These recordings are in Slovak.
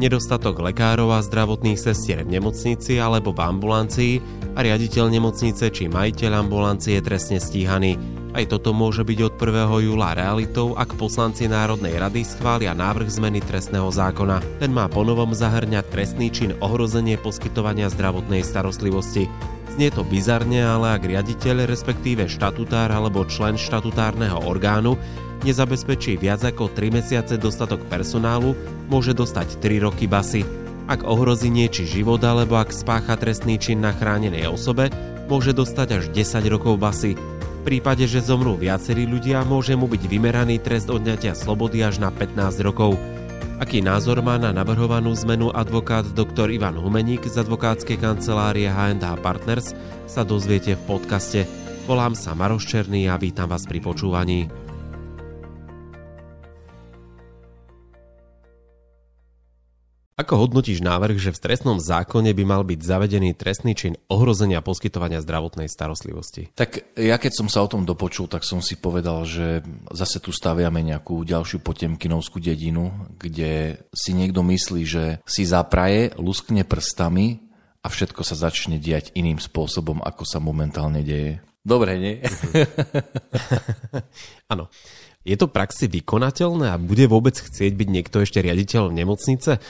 nedostatok lekárov a zdravotných sestier v nemocnici alebo v ambulancii a riaditeľ nemocnice či majiteľ ambulancie je trestne stíhaný. Aj toto môže byť od 1. júla realitou, ak poslanci Národnej rady schvália návrh zmeny trestného zákona. Ten má ponovom zahrňať trestný čin ohrozenie poskytovania zdravotnej starostlivosti. Znie to bizarne, ale ak riaditeľ, respektíve štatutár alebo člen štatutárneho orgánu nezabezpečí viac ako 3 mesiace dostatok personálu, môže dostať 3 roky basy. Ak ohrozí nieči život alebo ak spácha trestný čin na chránenej osobe, môže dostať až 10 rokov basy. V prípade, že zomrú viacerí ľudia, môže mu byť vymeraný trest odňatia slobody až na 15 rokov. Aký názor má na navrhovanú zmenu advokát dr. Ivan Humeník z advokátskej kancelárie H&H Partners sa dozviete v podcaste. Volám sa Maroš Černý a vítam vás pri počúvaní. Ako hodnotíš návrh, že v trestnom zákone by mal byť zavedený trestný čin ohrozenia poskytovania zdravotnej starostlivosti? Tak ja keď som sa o tom dopočul, tak som si povedal, že zase tu staviame nejakú ďalšiu potemkinovskú dedinu, kde si niekto myslí, že si zapraje, luskne prstami a všetko sa začne diať iným spôsobom, ako sa momentálne deje. Dobre, nie? Áno. Je to praxi vykonateľné a bude vôbec chcieť byť niekto ešte riaditeľ nemocnice?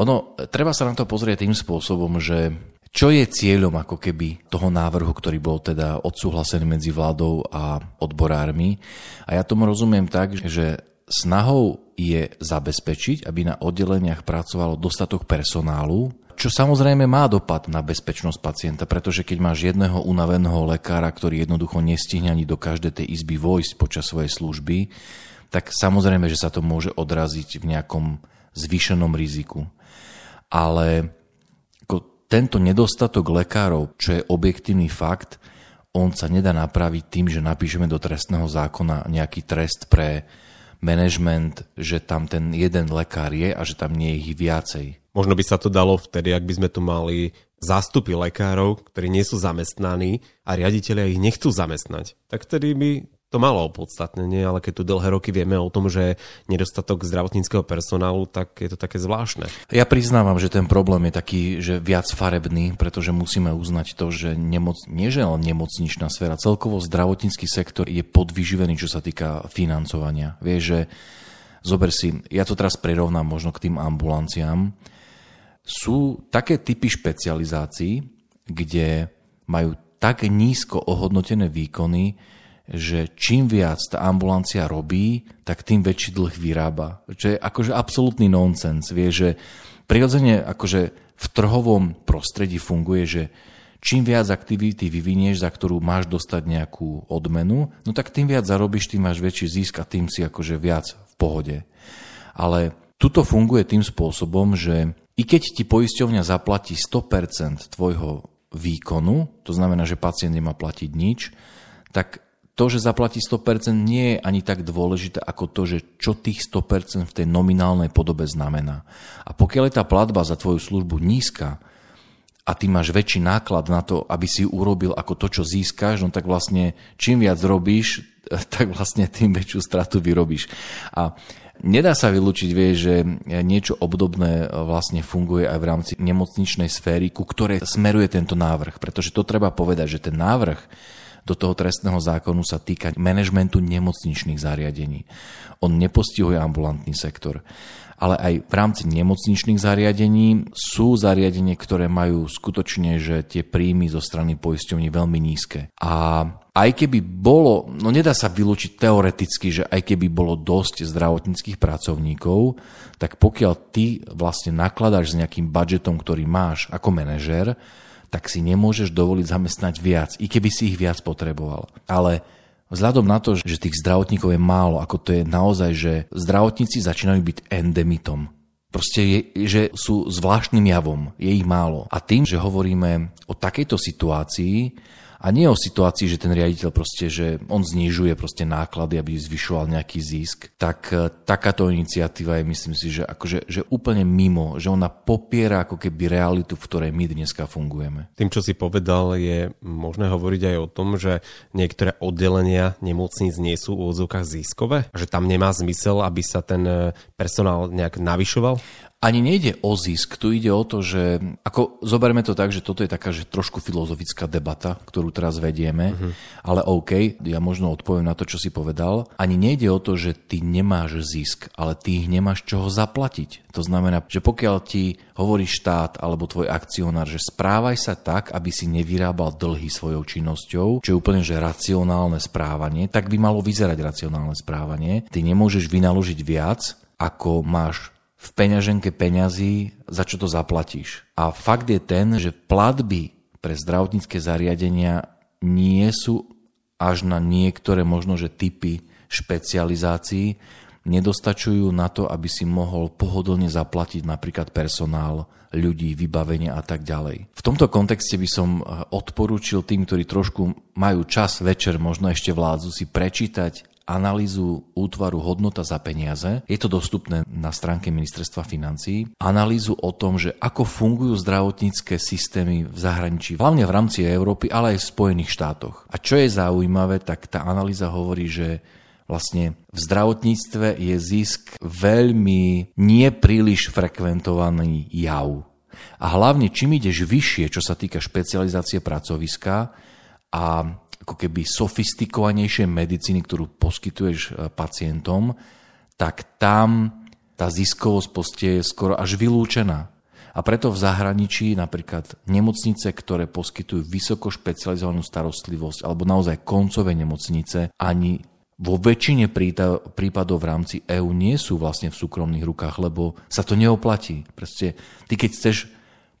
Ono, treba sa na to pozrieť tým spôsobom, že čo je cieľom ako keby toho návrhu, ktorý bol teda odsúhlasený medzi vládou a odborármi. A ja tomu rozumiem tak, že snahou je zabezpečiť, aby na oddeleniach pracovalo dostatok personálu, čo samozrejme má dopad na bezpečnosť pacienta, pretože keď máš jedného unaveného lekára, ktorý jednoducho nestihne ani do každej tej izby vojsť počas svojej služby, tak samozrejme, že sa to môže odraziť v nejakom zvýšenom riziku ale ako tento nedostatok lekárov, čo je objektívny fakt, on sa nedá napraviť tým, že napíšeme do trestného zákona nejaký trest pre management, že tam ten jeden lekár je a že tam nie je ich viacej. Možno by sa to dalo vtedy, ak by sme tu mali zástupy lekárov, ktorí nie sú zamestnaní a riaditeľia ich nechcú zamestnať. Tak vtedy by to malo opodstatnenie, ale keď tu dlhé roky vieme o tom, že nedostatok zdravotníckého personálu, tak je to také zvláštne. Ja priznávam, že ten problém je taký, že viac farebný, pretože musíme uznať to, že nemoc, nie že len nemocničná sféra, celkovo zdravotnícky sektor je podvyživený, čo sa týka financovania. Vieš, že zober si, ja to teraz prirovnám možno k tým ambulanciám, sú také typy špecializácií, kde majú tak nízko ohodnotené výkony, že čím viac tá ambulancia robí, tak tým väčší dlh vyrába. Čo je akože absolútny nonsens. Vie, že prirodzene akože v trhovom prostredí funguje, že čím viac aktivity vyvinieš, za ktorú máš dostať nejakú odmenu, no tak tým viac zarobíš, tým máš väčší zisk a tým si akože viac v pohode. Ale tuto funguje tým spôsobom, že i keď ti poisťovňa zaplatí 100% tvojho výkonu, to znamená, že pacient nemá platiť nič, tak to, že zaplatí 100% nie je ani tak dôležité ako to, že čo tých 100% v tej nominálnej podobe znamená. A pokiaľ je tá platba za tvoju službu nízka a ty máš väčší náklad na to, aby si urobil ako to, čo získaš, no tak vlastne čím viac robíš, tak vlastne tým väčšiu stratu vyrobíš. A Nedá sa vylúčiť, vie, že niečo obdobné vlastne funguje aj v rámci nemocničnej sféry, ku ktorej smeruje tento návrh. Pretože to treba povedať, že ten návrh do toho trestného zákonu sa týka manažmentu nemocničných zariadení. On nepostihuje ambulantný sektor. Ale aj v rámci nemocničných zariadení sú zariadenie, ktoré majú skutočne, že tie príjmy zo strany poisťovní veľmi nízke. A aj keby bolo, no nedá sa vylúčiť teoreticky, že aj keby bolo dosť zdravotníckých pracovníkov, tak pokiaľ ty vlastne nakladáš s nejakým budžetom, ktorý máš ako manažér, tak si nemôžeš dovoliť zamestnať viac, i keby si ich viac potreboval. Ale vzhľadom na to, že tých zdravotníkov je málo, ako to je naozaj, že zdravotníci začínajú byť endemitom. Proste je, že sú zvláštnym javom, je ich málo. A tým, že hovoríme o takejto situácii, a nie o situácii, že ten riaditeľ proste, že on znižuje proste náklady, aby zvyšoval nejaký zisk, tak e, takáto iniciatíva je, myslím si, že, akože, že úplne mimo, že ona popiera ako keby realitu, v ktorej my dneska fungujeme. Tým, čo si povedal, je možné hovoriť aj o tom, že niektoré oddelenia nemocníc nie sú v úvodzovkách ziskové? Že tam nemá zmysel, aby sa ten e, personál nejak navyšoval? Ani nejde o zisk, tu ide o to, že ako zoberme to tak, že toto je taká že trošku filozofická debata, ktorú teraz vedieme, uh-huh. ale OK, ja možno odpoviem na to, čo si povedal. Ani nejde o to, že ty nemáš zisk, ale ty nemáš čoho zaplatiť. To znamená, že pokiaľ ti hovorí štát alebo tvoj akcionár, že správaj sa tak, aby si nevyrábal dlhy svojou činnosťou, čo je úplne že racionálne správanie, tak by malo vyzerať racionálne správanie. Ty nemôžeš vynaložiť viac, ako máš v peňaženke peňazí, za čo to zaplatíš. A fakt je ten, že platby pre zdravotnícke zariadenia nie sú až na niektoré možno, že typy špecializácií, nedostačujú na to, aby si mohol pohodlne zaplatiť napríklad personál, ľudí, vybavenie a tak ďalej. V tomto kontexte by som odporúčil tým, ktorí trošku majú čas večer, možno ešte vládzu, si prečítať analýzu útvaru hodnota za peniaze. Je to dostupné na stránke ministerstva financí. Analýzu o tom, že ako fungujú zdravotnícke systémy v zahraničí, hlavne v rámci Európy, ale aj v Spojených štátoch. A čo je zaujímavé, tak tá analýza hovorí, že vlastne v zdravotníctve je zisk veľmi nepríliš frekventovaný jav. A hlavne, čím ideš vyššie, čo sa týka špecializácie pracoviska a ako keby sofistikovanejšej medicíny, ktorú poskytuješ e, pacientom, tak tam tá ziskovosť je skoro až vylúčená. A preto v zahraničí napríklad nemocnice, ktoré poskytujú vysoko špecializovanú starostlivosť alebo naozaj koncové nemocnice, ani vo väčšine prípadov v rámci EÚ nie sú vlastne v súkromných rukách, lebo sa to neoplatí. Proste ty keď chceš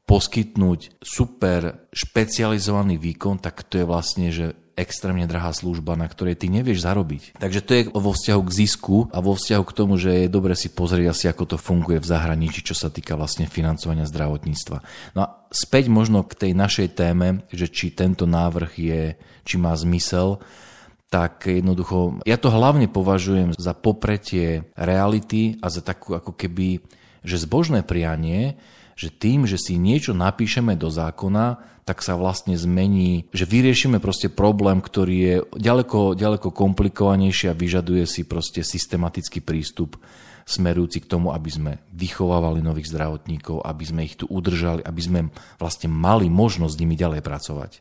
poskytnúť super špecializovaný výkon, tak to je vlastne, že extrémne drahá služba, na ktorej ty nevieš zarobiť. Takže to je vo vzťahu k zisku a vo vzťahu k tomu, že je dobre si pozrieť asi, ako to funguje v zahraničí, čo sa týka vlastne financovania zdravotníctva. No a späť možno k tej našej téme, že či tento návrh je, či má zmysel, tak jednoducho, ja to hlavne považujem za popretie reality a za takú ako keby, že zbožné prianie, že tým, že si niečo napíšeme do zákona, tak sa vlastne zmení, že vyriešime proste problém, ktorý je ďaleko, ďaleko komplikovanejší a vyžaduje si proste systematický prístup smerujúci k tomu, aby sme vychovávali nových zdravotníkov, aby sme ich tu udržali, aby sme vlastne mali možnosť s nimi ďalej pracovať.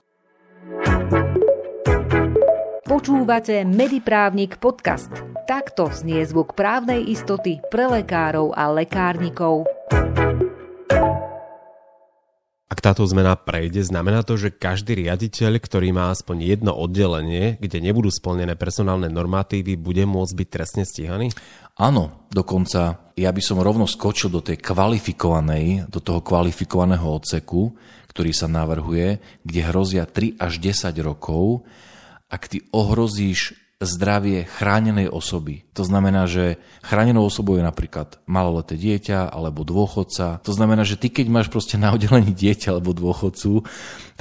Počúvate Mediprávnik podcast. Takto znie zvuk právnej istoty pre lekárov a lekárnikov. Ak táto zmena prejde, znamená to, že každý riaditeľ, ktorý má aspoň jedno oddelenie, kde nebudú splnené personálne normatívy, bude môcť byť trestne stíhaný? Áno, dokonca ja by som rovno skočil do tej kvalifikovanej, do toho kvalifikovaného odseku, ktorý sa navrhuje, kde hrozia 3 až 10 rokov, ak ty ohrozíš zdravie chránenej osoby. To znamená, že chránenou osobou je napríklad maloleté dieťa alebo dôchodca. To znamená, že ty keď máš proste na oddelení dieťa alebo dôchodcu,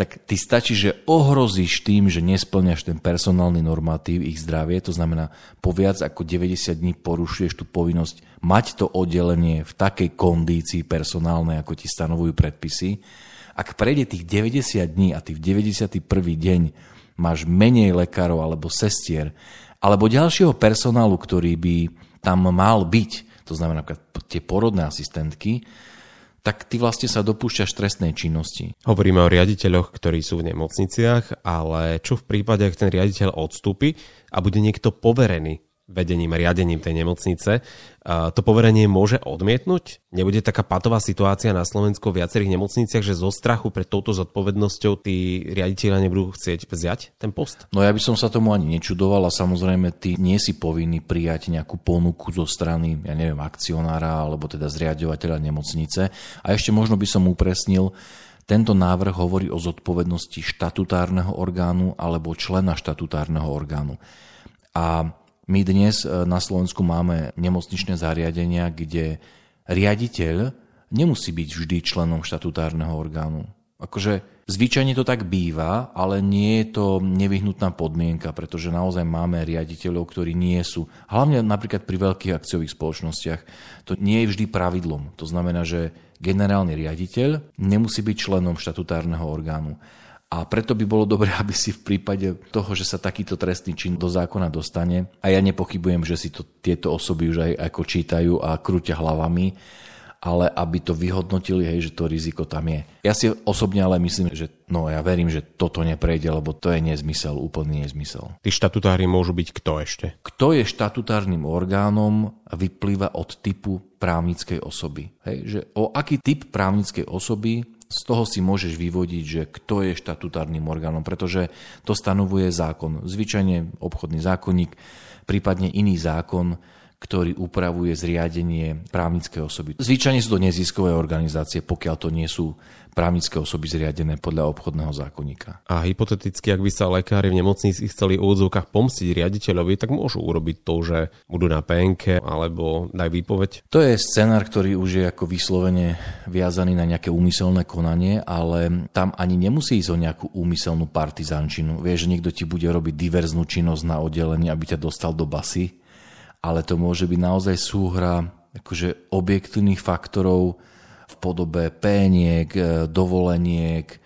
tak ty stačí, že ohrozíš tým, že nesplňaš ten personálny normatív ich zdravie, to znamená po viac ako 90 dní porušuješ tú povinnosť mať to oddelenie v takej kondícii personálnej, ako ti stanovujú predpisy. Ak prejde tých 90 dní a ty v 91. deň máš menej lekárov alebo sestier, alebo ďalšieho personálu, ktorý by tam mal byť, to znamená napríklad tie porodné asistentky, tak ty vlastne sa dopúšťaš trestnej činnosti. Hovoríme o riaditeľoch, ktorí sú v nemocniciach, ale čo v prípade, ak ten riaditeľ odstúpi a bude niekto poverený vedením riadením tej nemocnice, to poverenie môže odmietnúť? Nebude taká patová situácia na Slovensku v viacerých nemocniciach, že zo strachu pred touto zodpovednosťou tí riaditeľa nebudú chcieť vziať ten post? No ja by som sa tomu ani nečudoval a samozrejme ty nie si povinný prijať nejakú ponuku zo strany, ja neviem, akcionára alebo teda zriadovateľa nemocnice. A ešte možno by som upresnil, tento návrh hovorí o zodpovednosti štatutárneho orgánu alebo člena štatutárneho orgánu. A my dnes e, na Slovensku máme nemocničné zariadenia, kde riaditeľ nemusí byť vždy členom štatutárneho orgánu. Akože zvyčajne to tak býva, ale nie je to nevyhnutná podmienka, pretože naozaj máme riaditeľov, ktorí nie sú. Hlavne napríklad pri veľkých akciových spoločnostiach to nie je vždy pravidlom. To znamená, že generálny riaditeľ nemusí byť členom štatutárneho orgánu. A preto by bolo dobré, aby si v prípade toho, že sa takýto trestný čin do zákona dostane, a ja nepochybujem, že si to tieto osoby už aj ako čítajú a krúťa hlavami, ale aby to vyhodnotili, hej, že to riziko tam je. Ja si osobne ale myslím, že no ja verím, že toto neprejde, lebo to je nezmysel, úplný nezmysel. Tí štatutári môžu byť kto ešte? Kto je štatutárnym orgánom, vyplýva od typu právnickej osoby. Hej, že o aký typ právnickej osoby z toho si môžeš vyvodiť, že kto je štatutárnym orgánom, pretože to stanovuje zákon. Zvyčajne obchodný zákonník, prípadne iný zákon, ktorý upravuje zriadenie právnickej osoby. Zvyčajne sú to neziskové organizácie, pokiaľ to nie sú právnické osoby zriadené podľa obchodného zákonníka. A hypoteticky, ak by sa lekári v nemocnici chceli v úvodzovkách pomstiť riaditeľovi, tak môžu urobiť to, že budú na PNK alebo daj výpoveď. To je scenár, ktorý už je ako vyslovene viazaný na nejaké úmyselné konanie, ale tam ani nemusí ísť o nejakú úmyselnú partizančinu. Vieš, že niekto ti bude robiť diverznú činnosť na oddelení, aby ťa dostal do basy ale to môže byť naozaj súhra akože objektívnych faktorov v podobe péniek, e, dovoleniek.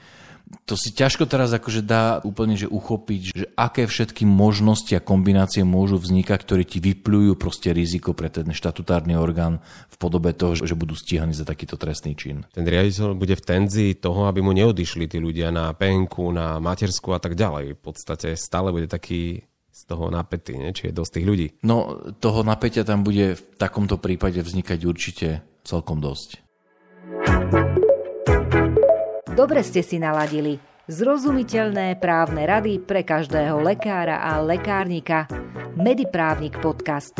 To si ťažko teraz akože dá úplne že uchopiť, že aké všetky možnosti a kombinácie môžu vznikať, ktoré ti vypľujú proste riziko pre ten štatutárny orgán v podobe toho, že budú stíhaní za takýto trestný čin. Ten riaditeľ bude v tenzii toho, aby mu neodišli tí ľudia na penku, na matersku a tak ďalej. V podstate stále bude taký z toho napätý, nie? či je dosť tých ľudí. No, toho napätia tam bude v takomto prípade vznikať určite celkom dosť. Dobre ste si naladili. Zrozumiteľné právne rady pre každého lekára a lekárnika. Mediprávnik podcast.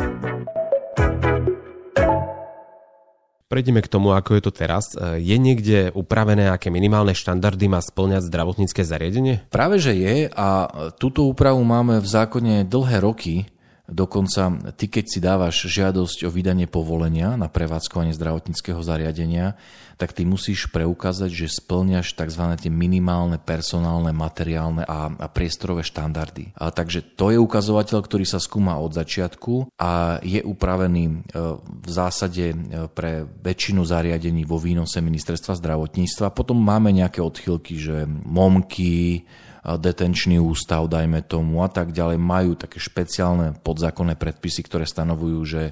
Prejdeme k tomu, ako je to teraz. E, je niekde upravené, aké minimálne štandardy má splňať zdravotnícke zariadenie? Práve, že je a túto úpravu máme v zákone dlhé roky Dokonca ty, keď si dávaš žiadosť o vydanie povolenia na prevádzkovanie zdravotníckého zariadenia, tak ty musíš preukázať, že splňaš tzv. tie minimálne personálne, materiálne a, a priestorové štandardy. A, takže to je ukazovateľ, ktorý sa skúma od začiatku a je upravený e, v zásade e, pre väčšinu zariadení vo výnose ministerstva zdravotníctva. Potom máme nejaké odchylky, že momky, detenčný ústav, dajme tomu a tak ďalej, majú také špeciálne podzákonné predpisy, ktoré stanovujú, že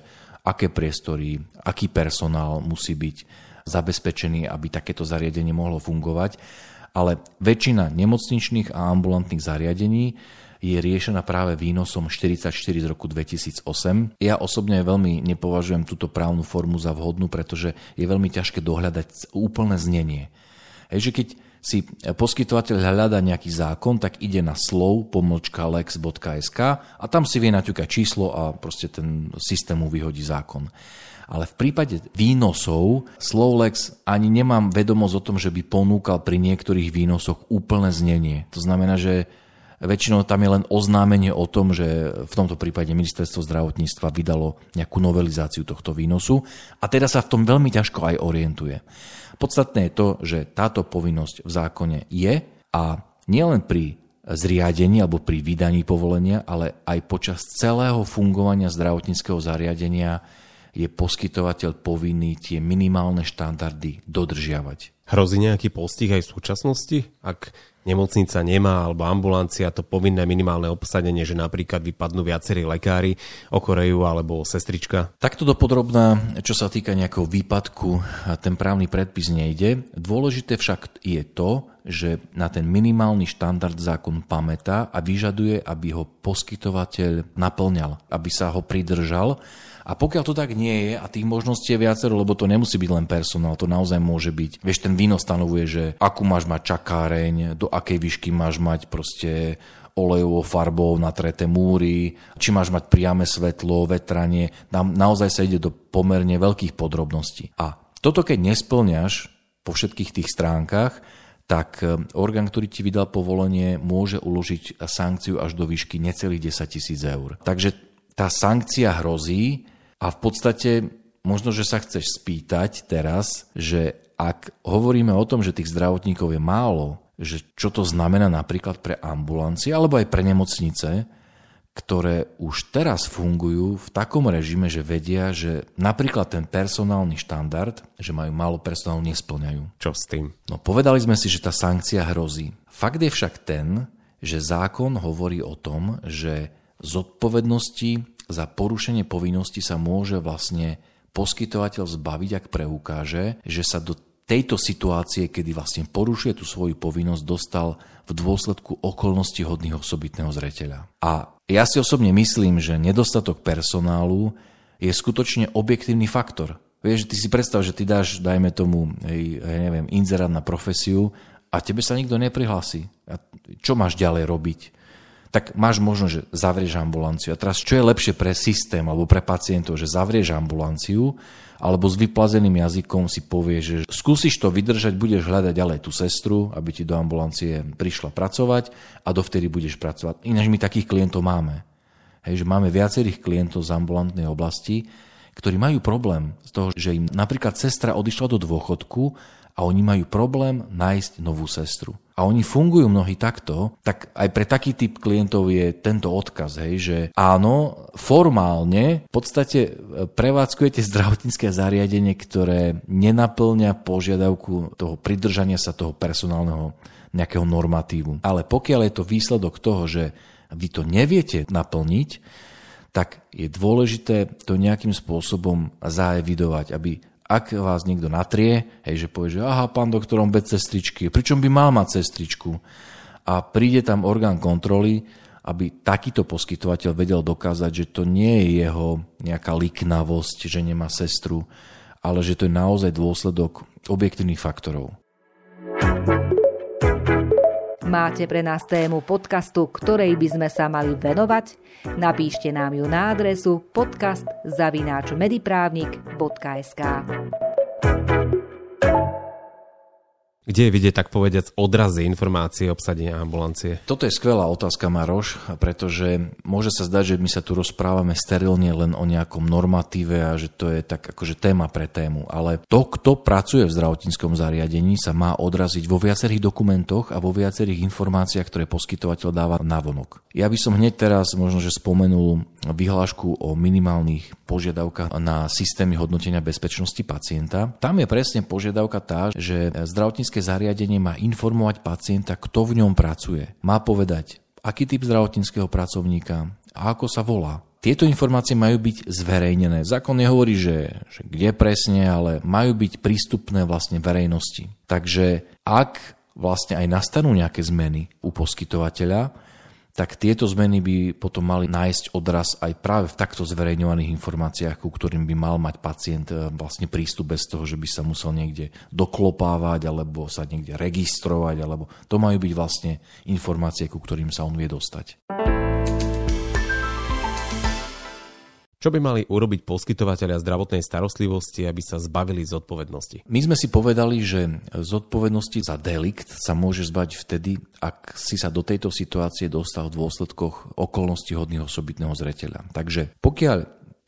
aké priestory, aký personál musí byť zabezpečený, aby takéto zariadenie mohlo fungovať. Ale väčšina nemocničných a ambulantných zariadení je riešená práve výnosom 44 z roku 2008. Ja osobne veľmi nepovažujem túto právnu formu za vhodnú, pretože je veľmi ťažké dohľadať úplné znenie. Hej, že keď si poskytovateľ hľada nejaký zákon, tak ide na slov pomlčka lex.sk a tam si vie naťukať číslo a proste ten systém mu vyhodí zákon. Ale v prípade výnosov Slovlex ani nemám vedomosť o tom, že by ponúkal pri niektorých výnosoch úplné znenie. To znamená, že väčšinou tam je len oznámenie o tom, že v tomto prípade ministerstvo zdravotníctva vydalo nejakú novelizáciu tohto výnosu a teda sa v tom veľmi ťažko aj orientuje. Podstatné je to, že táto povinnosť v zákone je a nielen pri zriadení alebo pri vydaní povolenia, ale aj počas celého fungovania zdravotníckého zariadenia je poskytovateľ povinný tie minimálne štandardy dodržiavať. Hrozí nejaký postih aj v súčasnosti? Ak nemocnica nemá alebo ambulancia to povinné minimálne obsadenie, že napríklad vypadnú viacerí lekári, okorejú alebo sestrička? Takto dopodrobná, čo sa týka nejakého výpadku, ten právny predpis nejde. Dôležité však je to, že na ten minimálny štandard zákon pamätá a vyžaduje, aby ho poskytovateľ naplňal, aby sa ho pridržal a pokiaľ to tak nie je, a tých možností je viacero, lebo to nemusí byť len personál, to naozaj môže byť. Vieš, ten víno stanovuje, že akú máš mať čakáreň, do akej výšky máš mať proste olejovou farbou natreté múry, či máš mať priame svetlo, vetranie. Tam naozaj sa ide do pomerne veľkých podrobností. A toto keď nesplňaš po všetkých tých stránkach, tak e, orgán, ktorý ti vydal povolenie, môže uložiť sankciu až do výšky necelých 10 tisíc eur. Takže tá sankcia hrozí, a v podstate možno, že sa chceš spýtať teraz, že ak hovoríme o tom, že tých zdravotníkov je málo, že čo to znamená napríklad pre ambulancie alebo aj pre nemocnice, ktoré už teraz fungujú v takom režime, že vedia, že napríklad ten personálny štandard, že majú málo personálu, nesplňajú. Čo s tým? No povedali sme si, že tá sankcia hrozí. Fakt je však ten, že zákon hovorí o tom, že zodpovednosti za porušenie povinnosti sa môže vlastne poskytovateľ zbaviť, ak preukáže, že sa do tejto situácie, kedy vlastne porušuje tú svoju povinnosť, dostal v dôsledku okolností hodných osobitného zreteľa. A ja si osobne myslím, že nedostatok personálu je skutočne objektívny faktor. Vieš, ty si predstav, že ty dáš, dajme tomu, hej, ja neviem, inzerát na profesiu a tebe sa nikto neprihlási. A čo máš ďalej robiť? Tak máš možno, že zavrieš ambulanciu. A teraz, čo je lepšie pre systém alebo pre pacientov, že zavrieš ambulanciu, alebo s vyplazeným jazykom si povie, že skúsiš to vydržať, budeš hľadať ďalej tú sestru, aby ti do ambulancie prišla pracovať a dovtedy budeš pracovať. Ináč my takých klientov máme. Hej, že máme viacerých klientov z ambulantnej oblasti, ktorí majú problém z toho, že im napríklad sestra odišla do dôchodku a oni majú problém nájsť novú sestru a oni fungujú mnohí takto, tak aj pre taký typ klientov je tento odkaz, hej, že áno, formálne v podstate e, prevádzkujete zdravotnícke zariadenie, ktoré nenaplňa požiadavku toho pridržania sa toho personálneho nejakého normatívu. Ale pokiaľ je to výsledok toho, že vy to neviete naplniť, tak je dôležité to nejakým spôsobom zaevidovať, aby ak vás niekto natrie, hej, že povie, že aha, pán doktor, on bez cestričky, pričom by mal mať cestričku a príde tam orgán kontroly, aby takýto poskytovateľ vedel dokázať, že to nie je jeho nejaká liknavosť, že nemá sestru, ale že to je naozaj dôsledok objektívnych faktorov. Máte pre nás tému podcastu, ktorej by sme sa mali venovať? Napíšte nám ju na adresu podcast.mediprávnik.sk kde je vidieť, tak povediac, odrazy informácie obsadenia ambulancie? Toto je skvelá otázka, Maroš, pretože môže sa zdať, že my sa tu rozprávame sterilne len o nejakom normatíve a že to je tak akože téma pre tému. Ale to, kto pracuje v zdravotníckom zariadení, sa má odraziť vo viacerých dokumentoch a vo viacerých informáciách, ktoré poskytovateľ dáva na vonok. Ja by som hneď teraz možno, že spomenul vyhlášku o minimálnych požiadavkách na systémy hodnotenia bezpečnosti pacienta. Tam je presne požiadavka tá, že zdravotnícky zdravotnícke zariadenie má informovať pacienta, kto v ňom pracuje. Má povedať, aký typ zdravotníckého pracovníka a ako sa volá. Tieto informácie majú byť zverejnené. Zákon nehovorí, že, že kde presne, ale majú byť prístupné vlastne verejnosti. Takže ak vlastne aj nastanú nejaké zmeny u poskytovateľa, tak tieto zmeny by potom mali nájsť odraz aj práve v takto zverejňovaných informáciách, ku ktorým by mal mať pacient e, vlastne prístup bez toho, že by sa musel niekde doklopávať alebo sa niekde registrovať, alebo to majú byť vlastne informácie, ku ktorým sa on vie dostať. Čo by mali urobiť poskytovateľia zdravotnej starostlivosti, aby sa zbavili zodpovednosti? My sme si povedali, že zodpovednosti za delikt sa môže zbať vtedy, ak si sa do tejto situácie dostal v dôsledkoch okolností hodných osobitného zreteľa. Takže pokiaľ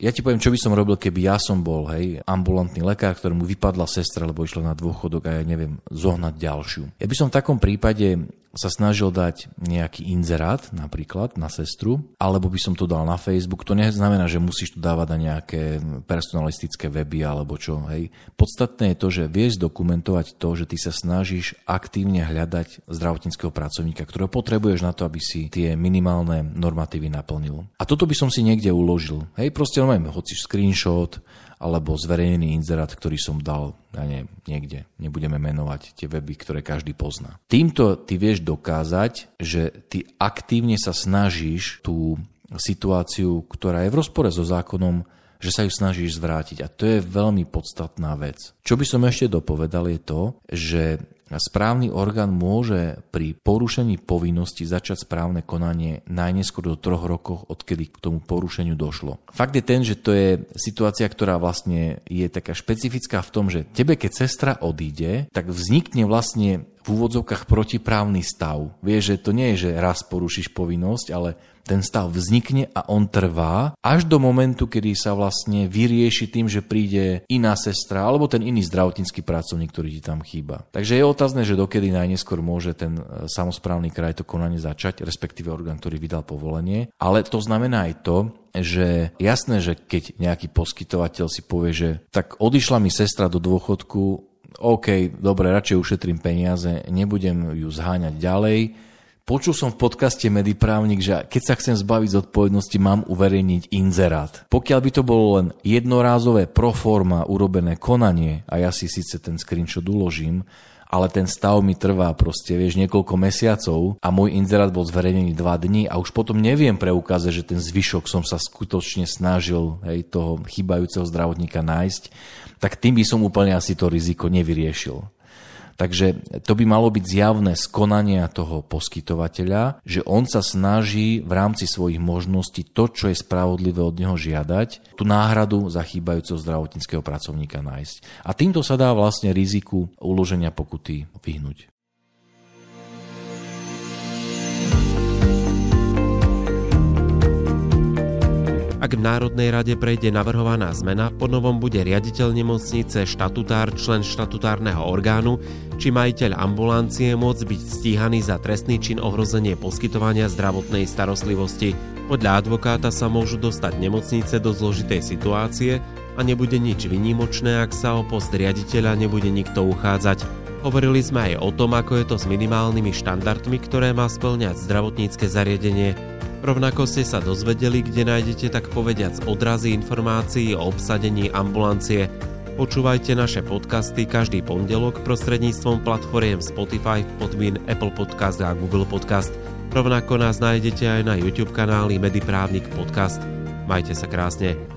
ja ti poviem, čo by som robil, keby ja som bol, hej, ambulantný lekár, ktorému vypadla sestra, lebo išla na dôchodok a ja neviem, zohnať ďalšiu. Ja by som v takom prípade sa snažil dať nejaký inzerát napríklad na sestru, alebo by som to dal na Facebook. To neznamená, že musíš to dávať na nejaké personalistické weby alebo čo. Hej. Podstatné je to, že vieš dokumentovať to, že ty sa snažíš aktívne hľadať zdravotníckého pracovníka, ktorého potrebuješ na to, aby si tie minimálne normatívy naplnil. A toto by som si niekde uložil. Hej, proste neviem, hoci screenshot, alebo zverejnený inzerát, ktorý som dal ja neviem, niekde. Nebudeme menovať tie weby, ktoré každý pozná. Týmto ty vieš dokázať, že ty aktívne sa snažíš tú situáciu, ktorá je v rozpore so zákonom, že sa ju snažíš zvrátiť. A to je veľmi podstatná vec. Čo by som ešte dopovedal je to, že správny orgán môže pri porušení povinnosti začať správne konanie najneskôr do troch rokov, odkedy k tomu porušeniu došlo. Fakt je ten, že to je situácia, ktorá vlastne je taká špecifická v tom, že tebe, keď sestra odíde, tak vznikne vlastne v úvodzovkách protiprávny stav. Vieš, že to nie je, že raz porušíš povinnosť, ale ten stav vznikne a on trvá až do momentu, kedy sa vlastne vyrieši tým, že príde iná sestra alebo ten iný zdravotnícky pracovník, ktorý ti tam chýba. Takže je otázne, že dokedy najneskôr môže ten e, samozprávny kraj to konanie začať, respektíve orgán, ktorý vydal povolenie. Ale to znamená aj to, že jasné, že keď nejaký poskytovateľ si povie, že tak odišla mi sestra do dôchodku, OK, dobre, radšej ušetrím peniaze, nebudem ju zháňať ďalej, Počul som v podcaste Mediprávnik, že keď sa chcem zbaviť z odpovednosti, mám uverejniť inzerát. Pokiaľ by to bolo len jednorázové proforma urobené konanie, a ja si síce ten screenshot uložím, ale ten stav mi trvá proste, vieš, niekoľko mesiacov a môj inzerát bol zverejnený dva dní a už potom neviem preukázať, že ten zvyšok som sa skutočne snažil hej, toho chýbajúceho zdravotníka nájsť, tak tým by som úplne asi to riziko nevyriešil. Takže to by malo byť zjavné skonania toho poskytovateľa, že on sa snaží v rámci svojich možností to, čo je spravodlivé od neho žiadať, tú náhradu za chýbajúceho zdravotníckého pracovníka nájsť. A týmto sa dá vlastne riziku uloženia pokuty vyhnúť. Ak v Národnej rade prejde navrhovaná zmena, ponovom bude riaditeľ nemocnice, štatutár, člen štatutárneho orgánu či majiteľ ambulancie môcť byť stíhaný za trestný čin ohrozenie poskytovania zdravotnej starostlivosti. Podľa advokáta sa môžu dostať nemocnice do zložitej situácie a nebude nič vynimočné, ak sa o post riaditeľa nebude nikto uchádzať. Hovorili sme aj o tom, ako je to s minimálnymi štandardmi, ktoré má splňať zdravotnícke zariadenie. Rovnako ste sa dozvedeli, kde nájdete tak povediac odrazy informácií o obsadení ambulancie. Počúvajte naše podcasty každý pondelok prostredníctvom platformiem Spotify, Podmin, Apple Podcast a Google Podcast. Rovnako nás nájdete aj na YouTube kanáli Mediprávnik Podcast. Majte sa krásne.